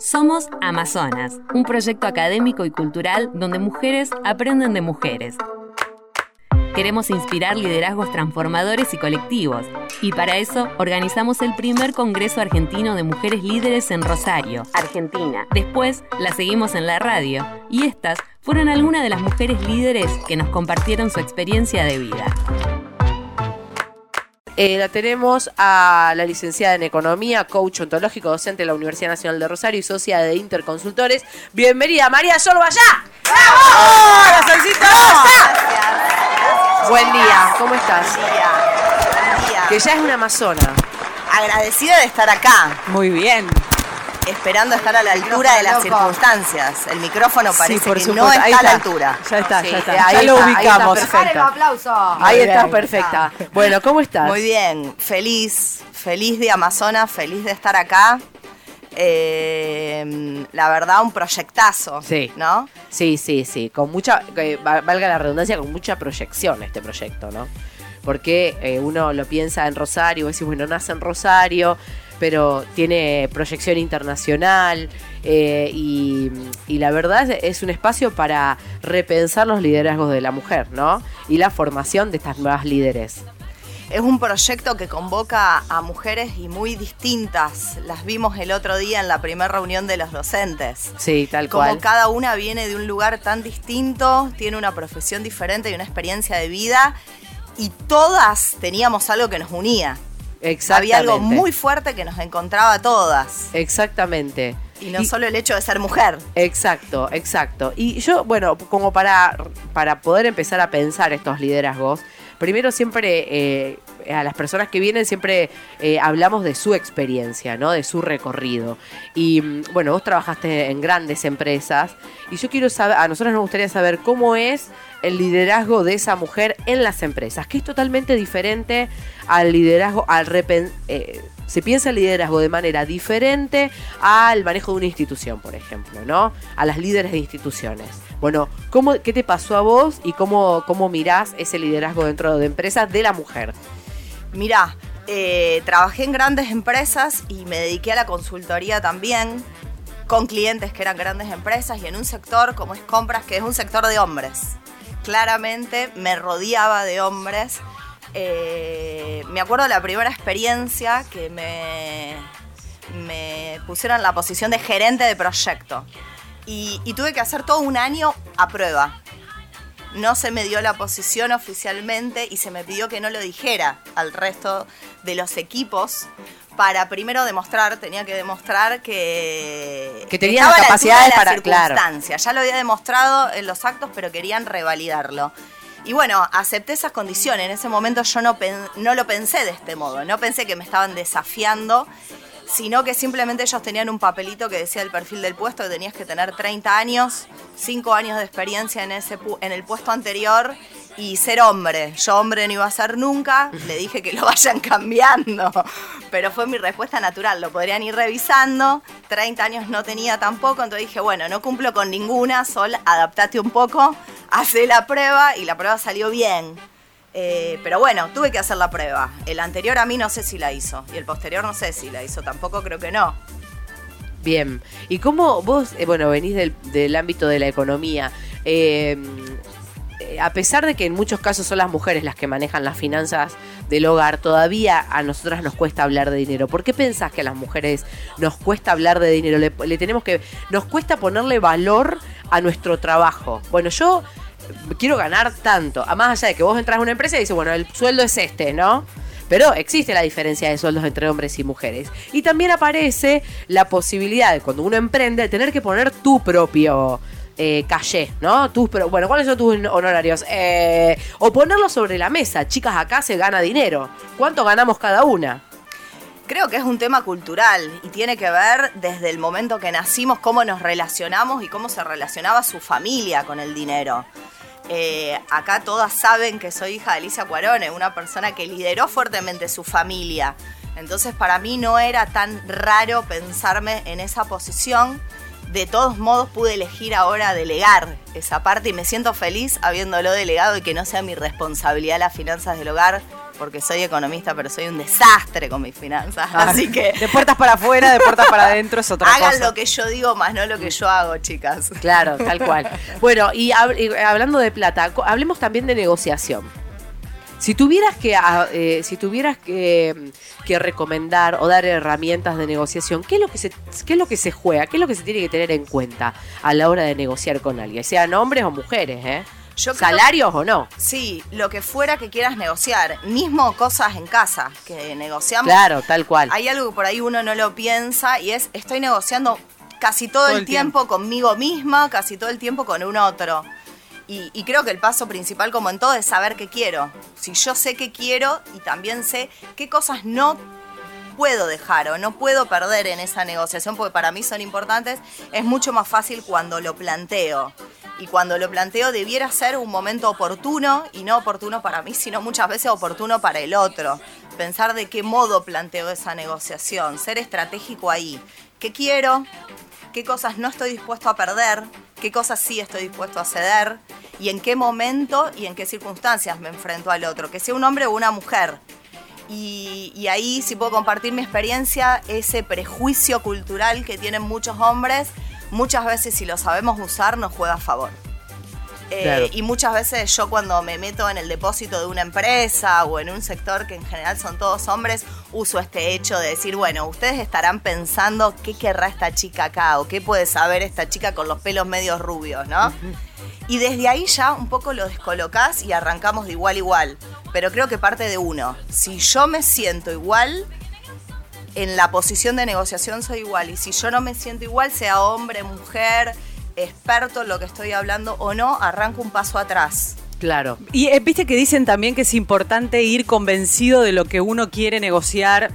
Somos Amazonas, un proyecto académico y cultural donde mujeres aprenden de mujeres. Queremos inspirar liderazgos transformadores y colectivos, y para eso organizamos el primer Congreso Argentino de Mujeres Líderes en Rosario, Argentina. Después la seguimos en la radio, y estas fueron algunas de las mujeres líderes que nos compartieron su experiencia de vida. Eh, la tenemos a la licenciada en Economía, coach ontológico, docente de la Universidad Nacional de Rosario y socia de Interconsultores. Bienvenida, María Sol allá. ¡Bravo! Buen día, ¿cómo estás? Buen día. Buen día. Que ya es una amazona. Agradecida de estar acá, Muy bien. Esperando estar a la altura de las circunstancias. El micrófono parece por que supuesto. no está, a la altura. Ya está, Sí, ya está. ahí ya lo está, ahí ubicamos. está perfecta. aplauso. Ahí está perfecta. Bueno, ¿cómo estás? Muy bien, feliz, feliz de Amazonas, feliz de estar acá. Eh, la verdad, un proyectazo, Sí. ¿no? Sí, sí, sí. Con mucha, valga la redundancia, con mucha proyección este proyecto, ¿no? Porque eh, uno lo piensa en Rosario, decís, bueno, nace en Rosario, pero tiene proyección internacional eh, y, y la verdad es- un espacio para repensar los liderazgos de la mujer, ¿no? Y la formación de estas nuevas líderes. Es un proyecto que convoca a mujeres y muy distintas. Las vimos el otro día en la primera reunión de los docentes. Sí, tal Como cual. cada una viene de un lugar tan distinto, tiene una profesión diferente y una experiencia de vida, y todas teníamos algo que nos unía. Exactamente. Había algo muy fuerte que nos encontraba a todas. Exactamente. Y no solo el hecho de ser mujer. Exacto, exacto. Y yo, bueno, como para, para poder empezar a pensar estos liderazgos, primero siempre eh, a las personas que vienen siempre eh, hablamos de su experiencia, ¿no? De su recorrido. Y mm, bueno, vos trabajaste en grandes empresas y yo quiero saber, a nosotros nos gustaría saber cómo es el liderazgo de esa mujer en las empresas, que es totalmente diferente al liderazgo, al repen- eh, se piensa el liderazgo de manera diferente al manejo de una institución, por ejemplo, ¿no? A las líderes de instituciones. Bueno, ¿cómo, ¿qué te pasó a vos y cómo, cómo mirás ese liderazgo dentro de empresas de la mujer? Mirá, eh, trabajé en grandes empresas y me dediqué a la consultoría también con clientes que eran grandes empresas y en un sector como es compras, que es un sector de hombres. Claramente me rodeaba de hombres. Eh, me acuerdo de la primera experiencia que me, me pusieron en la posición de gerente de proyecto. Y, y tuve que hacer todo un año a prueba no se me dio la posición oficialmente y se me pidió que no lo dijera al resto de los equipos para primero demostrar, tenía que demostrar que, Que tenía las la capacidades para- la claro. circunstancia. Ya lo había demostrado en los actos, pero querían revalidarlo. Y bueno, acepté esas condiciones. En ese momento yo no, no lo pensé de este modo. No pensé que me estaban desafiando, sino que simplemente ellos tenían un papelito que decía el perfil del puesto, tenías que tener 30 años, 5 años de experiencia en, ese en el puesto anterior y ser hombre. Yo hombre no iba a ser nunca, le dije que lo vayan cambiando, pero fue mi respuesta natural, lo podrían ir revisando, 30 años no tenía tampoco, entonces dije, bueno, no cumplo con ninguna, Sol, adaptate un poco, hace la prueba y la prueba salió bien. Eh, pero bueno, tuve que hacer la prueba. El anterior a mí no sé si la hizo. Y el posterior no sé si la hizo. Tampoco creo que no. Bien. ¿Y cómo vos, eh, bueno, venís del, del ámbito de la economía? eh, a pesar de que en muchos casos son las mujeres las que manejan las finanzas del hogar, todavía a nosotras nos cuesta hablar de dinero. ¿Por qué pensás que a las mujeres nos cuesta hablar de dinero? Le tenemos que. Nos cuesta ponerle valor a nuestro trabajo. Bueno, yo quiero ganar tanto. A más allá de que vos entras a una empresa y dices, bueno, el sueldo es este, ¿no? Pero existe la diferencia de sueldos entre hombres y mujeres. Y también aparece la posibilidad de cuando uno emprende tener que poner tu propio eh, ¿no? Tus, pero, bueno, ¿cuáles son tus honorarios? Eh, o ponerlo sobre la mesa. Chicas, acá se gana dinero. ¿Cuánto ganamos cada una? Creo que es un tema cultural y tiene que ver desde el momento que nacimos, cómo nos relacionamos y cómo se relacionaba su familia con el dinero. Eh, acá todas saben que soy hija de Alicia Cuarone, una persona que lideró fuertemente su familia. Entonces para mí no era tan raro pensarme en esa posición. De todos modos pude elegir ahora delegar esa parte y me siento feliz habiéndolo delegado y que no sea mi responsabilidad las finanzas del hogar, porque soy economista, pero soy un desastre con mis finanzas. Ah, así que De puertas para afuera, de puertas para adentro es otra hagan cosa. lo que yo digo, más no lo que yo hago, chicas. Claro, tal cual. Bueno, y, hab- y hablando de plata, hablemos también de negociación. Si tuvieras que, ah, eh, si tuvieras que, que recomendar o dar herramientas de negociación, ¿qué es lo que se, qué es lo que se juega? ¿Qué es lo que se tiene que tener en cuenta a la hora de negociar con alguien? Sean hombres o mujeres, ¿eh? Yo creo- ¿Salarios o no? Sí, lo que fuera que quieras negociar, mismo cosas en casa que negociamos. Claro, tal cual. Hay algo que por ahí uno no lo piensa y es estoy negociando casi todo, Todo el, el tiempo, conmigo misma, casi todo el tiempo con un otro. Y, y creo que el paso principal, como en todo, es saber qué quiero. Si yo sé qué quiero y también sé qué cosas no puedo dejar o no puedo perder en esa negociación, porque para mí son importantes, es mucho más fácil cuando lo planteo. Y cuando lo planteo debiera ser un momento oportuno, y no oportuno para mí, sino muchas veces oportuno para el otro. Pensar de qué modo planteo esa negociación, ser estratégico ahí. ¿Qué quiero? ¿Qué cosas no estoy dispuesto a perder? ¿Qué cosas sí estoy dispuesto a ceder? ¿Y en qué momento y en qué circunstancias me enfrento al otro? Que sea un hombre o una mujer. Y, y ahí, si puedo compartir mi experiencia, ese prejuicio cultural que tienen muchos hombres, muchas veces si lo sabemos usar nos juega a favor. Eh, Claro. Y muchas veces yo cuando me meto en el depósito de una empresa o en un sector que en general son todos hombres, uso este hecho de decir, bueno, ustedes estarán pensando qué querrá esta chica acá o qué puede saber esta chica con los pelos medios rubios, ¿no? Y desde ahí ya un poco lo descolocás y arrancamos de igual a igual. Pero creo que parte de uno. Si yo me siento igual, en la posición de negociación soy igual. Y si yo no me siento igual, sea hombre, mujer, experto en lo que estoy hablando o no, arranco un paso atrás. Claro. Y eh, viste que dicen también que es importante ir convencido de lo que uno quiere negociar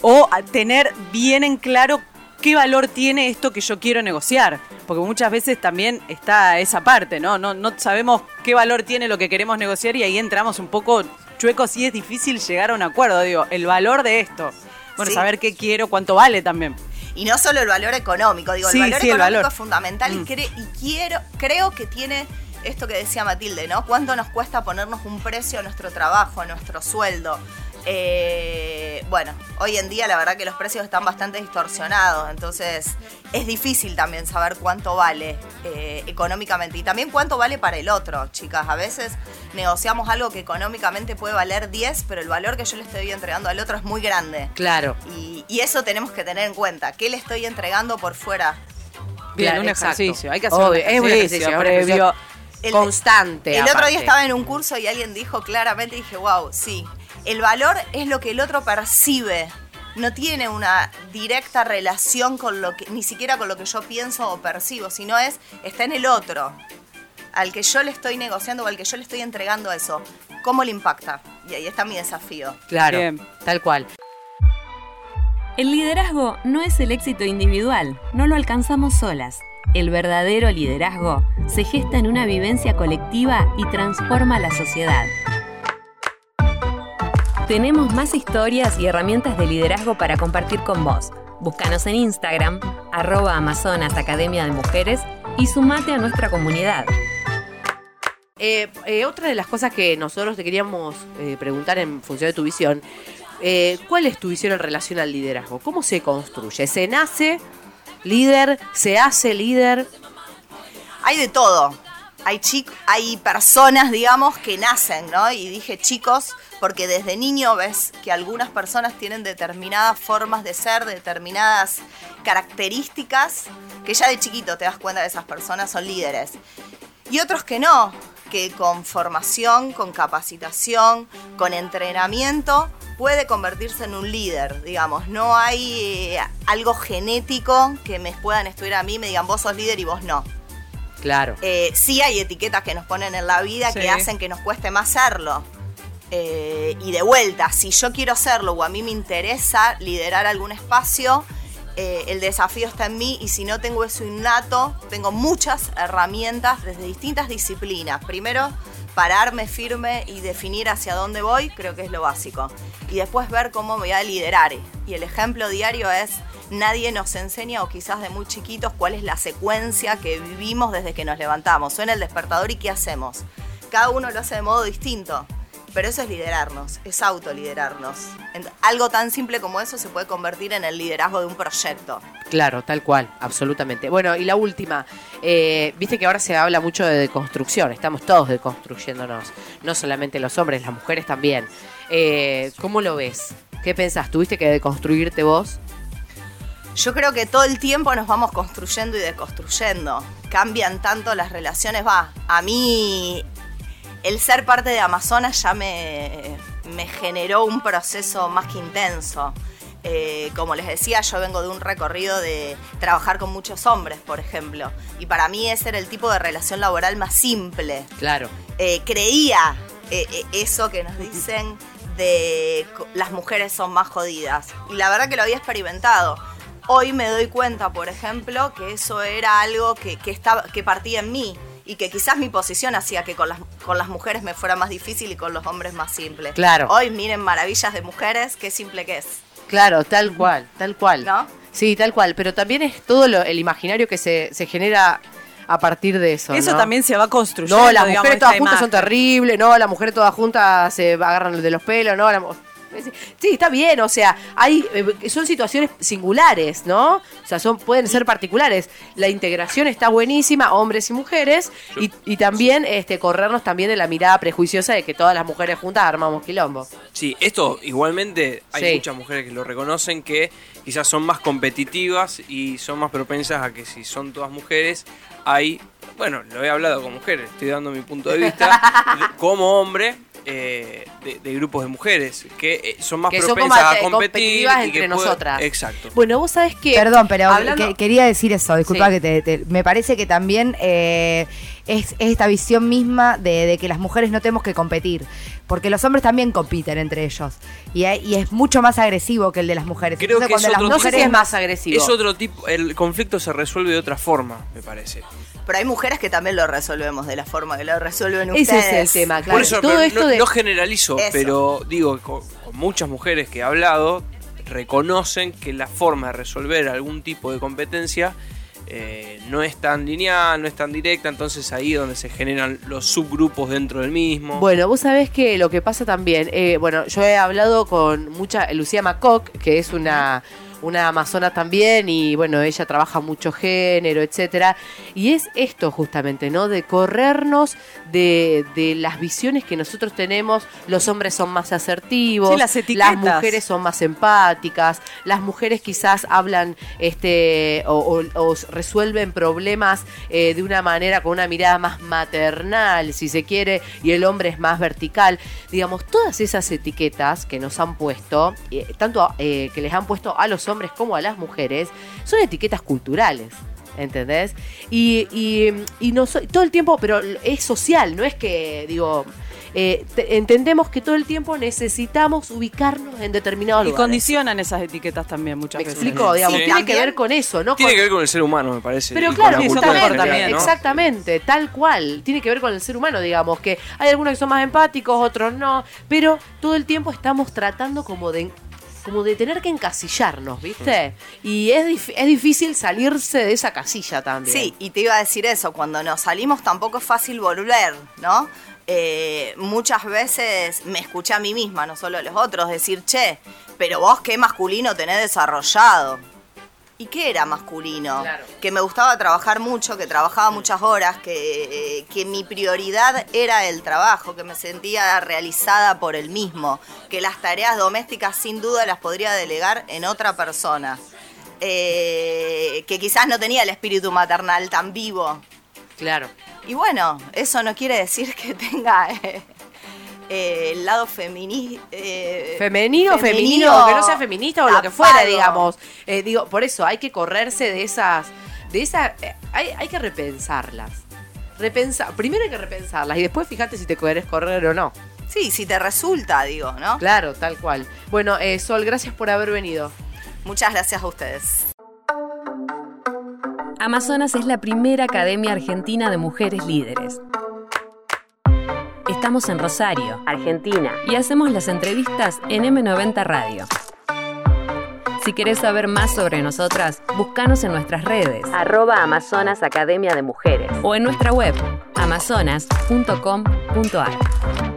o tener bien en claro qué valor tiene esto que yo quiero negociar. Porque muchas veces también está esa parte, ¿no? No, no sabemos qué valor tiene lo que queremos negociar y ahí entramos un poco chuecos y es difícil llegar a un acuerdo. Digo, el valor de esto. Bueno, Sí. saber qué quiero, cuánto vale también. Y no solo el valor económico, digo, Sí, el valor sí, el económico valor. es fundamental Mm. y, cre- y quiero, creo que tiene esto que decía Matilde, ¿no? ¿Cuánto nos cuesta ponernos un precio a nuestro trabajo, a nuestro sueldo? Eh, bueno, hoy en día la verdad que los precios están bastante distorsionados, entonces es difícil también saber cuánto vale eh, económicamente y también cuánto vale para el otro, chicas. A veces negociamos algo que económicamente puede valer 10, pero el valor que yo le estoy entregando al otro es muy grande. Claro. Y, y eso tenemos que tener en cuenta. ¿Qué le estoy entregando por fuera? Bien, Claro, un exacto. ejercicio. Hay que hacer un Obvio, es un ejercicio ejercicio, es un previo. El- constante. El otro día estaba en un curso y alguien dijo claramente, dije, wow, sí, el valor es lo que el otro percibe. No tiene una directa relación con lo que, ni siquiera con lo que yo pienso o percibo, sino es, está en el otro, al que yo le estoy negociando o al que yo le estoy entregando eso. ¿Cómo le impacta? Y ahí está mi desafío. Claro, Bien. tal cual. El liderazgo no es el éxito individual, no lo alcanzamos solas. El verdadero liderazgo se gesta en una vivencia colectiva y transforma la sociedad. Tenemos más historias y herramientas de liderazgo para compartir con vos. Búscanos en Instagram, arroba Amazonas Academia de Mujeres y sumate a nuestra comunidad. Eh, eh, otra de las cosas que nosotros te queríamos eh, preguntar en función de tu visión, eh, ¿cuál es tu visión en relación al liderazgo? ¿Cómo se construye? ¿Se nace líder? ¿Se hace líder? Hay de todo. Hay, hay personas, digamos, que nacen, ¿no? Y dije chicos, porque desde niño ves que algunas personas tienen determinadas formas de ser, determinadas características, que ya de chiquito te das cuenta de esas personas son líderes. Y otros que no, que con formación, con capacitación, con entrenamiento, puede convertirse en un líder, digamos. No hay eh, algo genético que me puedan estudiar a mí me digan, vos sos líder y vos no. Claro. Eh, sí hay etiquetas que nos ponen en la vida Sí. que hacen que nos cueste más serlo. Eh, y de vuelta, si yo quiero serlo o a mí me interesa liderar algún espacio, eh, el desafío está en mí y si no tengo eso innato, tengo muchas herramientas desde distintas disciplinas. Primero, pararme firme y definir hacia dónde voy, creo que es lo básico. Y después ver cómo me voy a liderar. Y el ejemplo diario es, nadie nos enseña, o quizás de muy chiquitos, cuál es la secuencia que vivimos desde que nos levantamos. Suena el despertador y qué hacemos. Cada uno lo hace de modo distinto. Pero eso es liderarnos, es autoliderarnos. Algo tan simple como eso se puede convertir en el liderazgo de un proyecto. Claro, tal cual, absolutamente. Bueno, y la última, eh, viste que ahora se habla mucho de deconstrucción, estamos todos deconstruyéndonos, no solamente los hombres, las mujeres también. Eh, ¿Cómo lo ves? ¿Qué pensás? ¿Tuviste que deconstruirte vos? Yo creo que todo el tiempo nos vamos construyendo y deconstruyendo. Cambian tanto las relaciones. Va, a mí el ser parte de Amazonas ya me, me generó un proceso más que intenso. Eh, como les decía, yo vengo de un recorrido de trabajar con muchos hombres, por ejemplo. Y para mí ese era el tipo de relación laboral más simple. Claro. Eh, creía eh, eso que nos dicen de las mujeres son más jodidas. Y la verdad que lo había experimentado. Hoy me doy cuenta, por ejemplo, que eso era algo que, que, estaba, que partía en mí. Y que quizás mi posición hacía que con las, con las mujeres me fuera más difícil y con los hombres más simple. Claro. Hoy miren maravillas de mujeres, qué simple que es. Claro, tal cual, tal cual. ¿No? Sí, tal cual, pero también es todo lo- el imaginario que se, se genera a partir de eso. Eso ¿no? también se va construyendo. No, las digamos, mujeres todas juntas son terribles, no, las mujeres todas juntas se agarran de los pelos, no, la Sí, está bien, o sea, hay eh, son situaciones singulares, ¿no? O sea, son pueden ser particulares. La integración está buenísima, hombres y mujeres, y, y también este corrernos también de la mirada prejuiciosa de que todas las mujeres juntas armamos quilombo. Sí, esto igualmente hay Sí. muchas mujeres que lo reconocen que quizás son más competitivas y son más propensas a que si son todas mujeres hay, bueno, lo he hablado con mujeres, estoy dando mi punto de vista como hombre eh, de, de grupos de mujeres que eh, son más Que son propensas a competir competitivas y entre que nosotras. Exacto. Bueno, vos sabés que Perdón, pero hablando- que- quería decir eso, disculpa Sí. que te, te- Me parece que también eh, es, es esta visión misma de, de que las mujeres no tenemos que competir. Porque los hombres también compiten entre ellos. Y, hay- y es mucho más agresivo que el de las mujeres. Creo Entonces, que es cuando las otro no sé si mujeres es más agresivo. Es otro tipo, el conflicto se resuelve de otra forma, me parece. Pero hay mujeres que también lo resolvemos de la forma que lo resuelven Ese ustedes. es el tema, claro. Por eso, todo esto no, de no generalizo, Eso. pero digo, con, con muchas mujeres que he hablado, reconocen que la forma de resolver algún tipo de competencia eh, no es tan lineal, no es tan directa, entonces ahí es donde se generan los subgrupos dentro del mismo. Bueno, vos sabés que lo que pasa también, eh, bueno, yo he hablado con mucha, Lucía Macoc, que es una, una amazona también, y bueno, ella trabaja mucho género, etcétera, y es esto justamente, ¿no? De corrernos de, de las visiones que nosotros tenemos, los hombres son más asertivos, Sí, las etiquetas. mujeres son más empáticas, las mujeres quizás hablan este o, o- o resuelven problemas eh, de una manera con una mirada más maternal, si se quiere, y el hombre es más vertical. Digamos, todas esas etiquetas que nos han puesto, eh, tanto eh, que les han puesto a los hombres como a las mujeres, son etiquetas culturales. ¿Entendés? Y, y, y no so- todo el tiempo, pero es social, no es que, digo, eh, te- entendemos que todo el tiempo necesitamos ubicarnos en determinados Y lugares. condicionan esas etiquetas también muchas ¿Me veces. explico? Digamos, Sí. tiene que ver con eso, ¿no? Tiene Con- que ver con el ser humano, me parece. pero y claro, justamente, general, ¿no? exactamente, tal cual. Tiene que ver con el ser humano, digamos, que hay algunos que son más empáticos, otros no, pero todo el tiempo estamos tratando como de como de tener que encasillarnos, ¿viste? Y es, es difícil salirse de esa casilla también. Sí, y te iba a decir eso, cuando nos salimos tampoco es fácil volver, ¿no? Eh, muchas veces me escuché a mí misma, no solo a los otros, decir, che, pero vos qué masculino tenés desarrollado. ¿Y qué era masculino? Claro. Que me gustaba trabajar mucho, que trabajaba muchas horas, que, eh, que mi prioridad era el trabajo, que me sentía realizada por el mismo, que las tareas domésticas sin duda las podría delegar en otra persona. Eh, que quizás no tenía el espíritu maternal tan vivo. Claro. Y bueno, eso no quiere decir que tenga eh, eh, el lado femini, eh, Femenino, femenino, que no sea feminista o lo que fuera, digamos. Eh, digo, por eso hay que correrse de esas, de esas, eh, hay, hay que repensarlas. Repensa, primero hay que repensarlas y después fíjate si te querés correr o no. Sí, si te resulta, digo, ¿no? Claro, tal cual. Bueno, eh, Sol, gracias por haber venido. Muchas gracias a ustedes. Amazonas es la primera academia argentina de mujeres líderes. Estamos en Rosario, Argentina, y hacemos las entrevistas en M90 Radio. Si querés saber más sobre nosotras, búscanos en nuestras redes, arroba Amazonas Academia de Mujeres, o en nuestra web, amazonas.com.ar.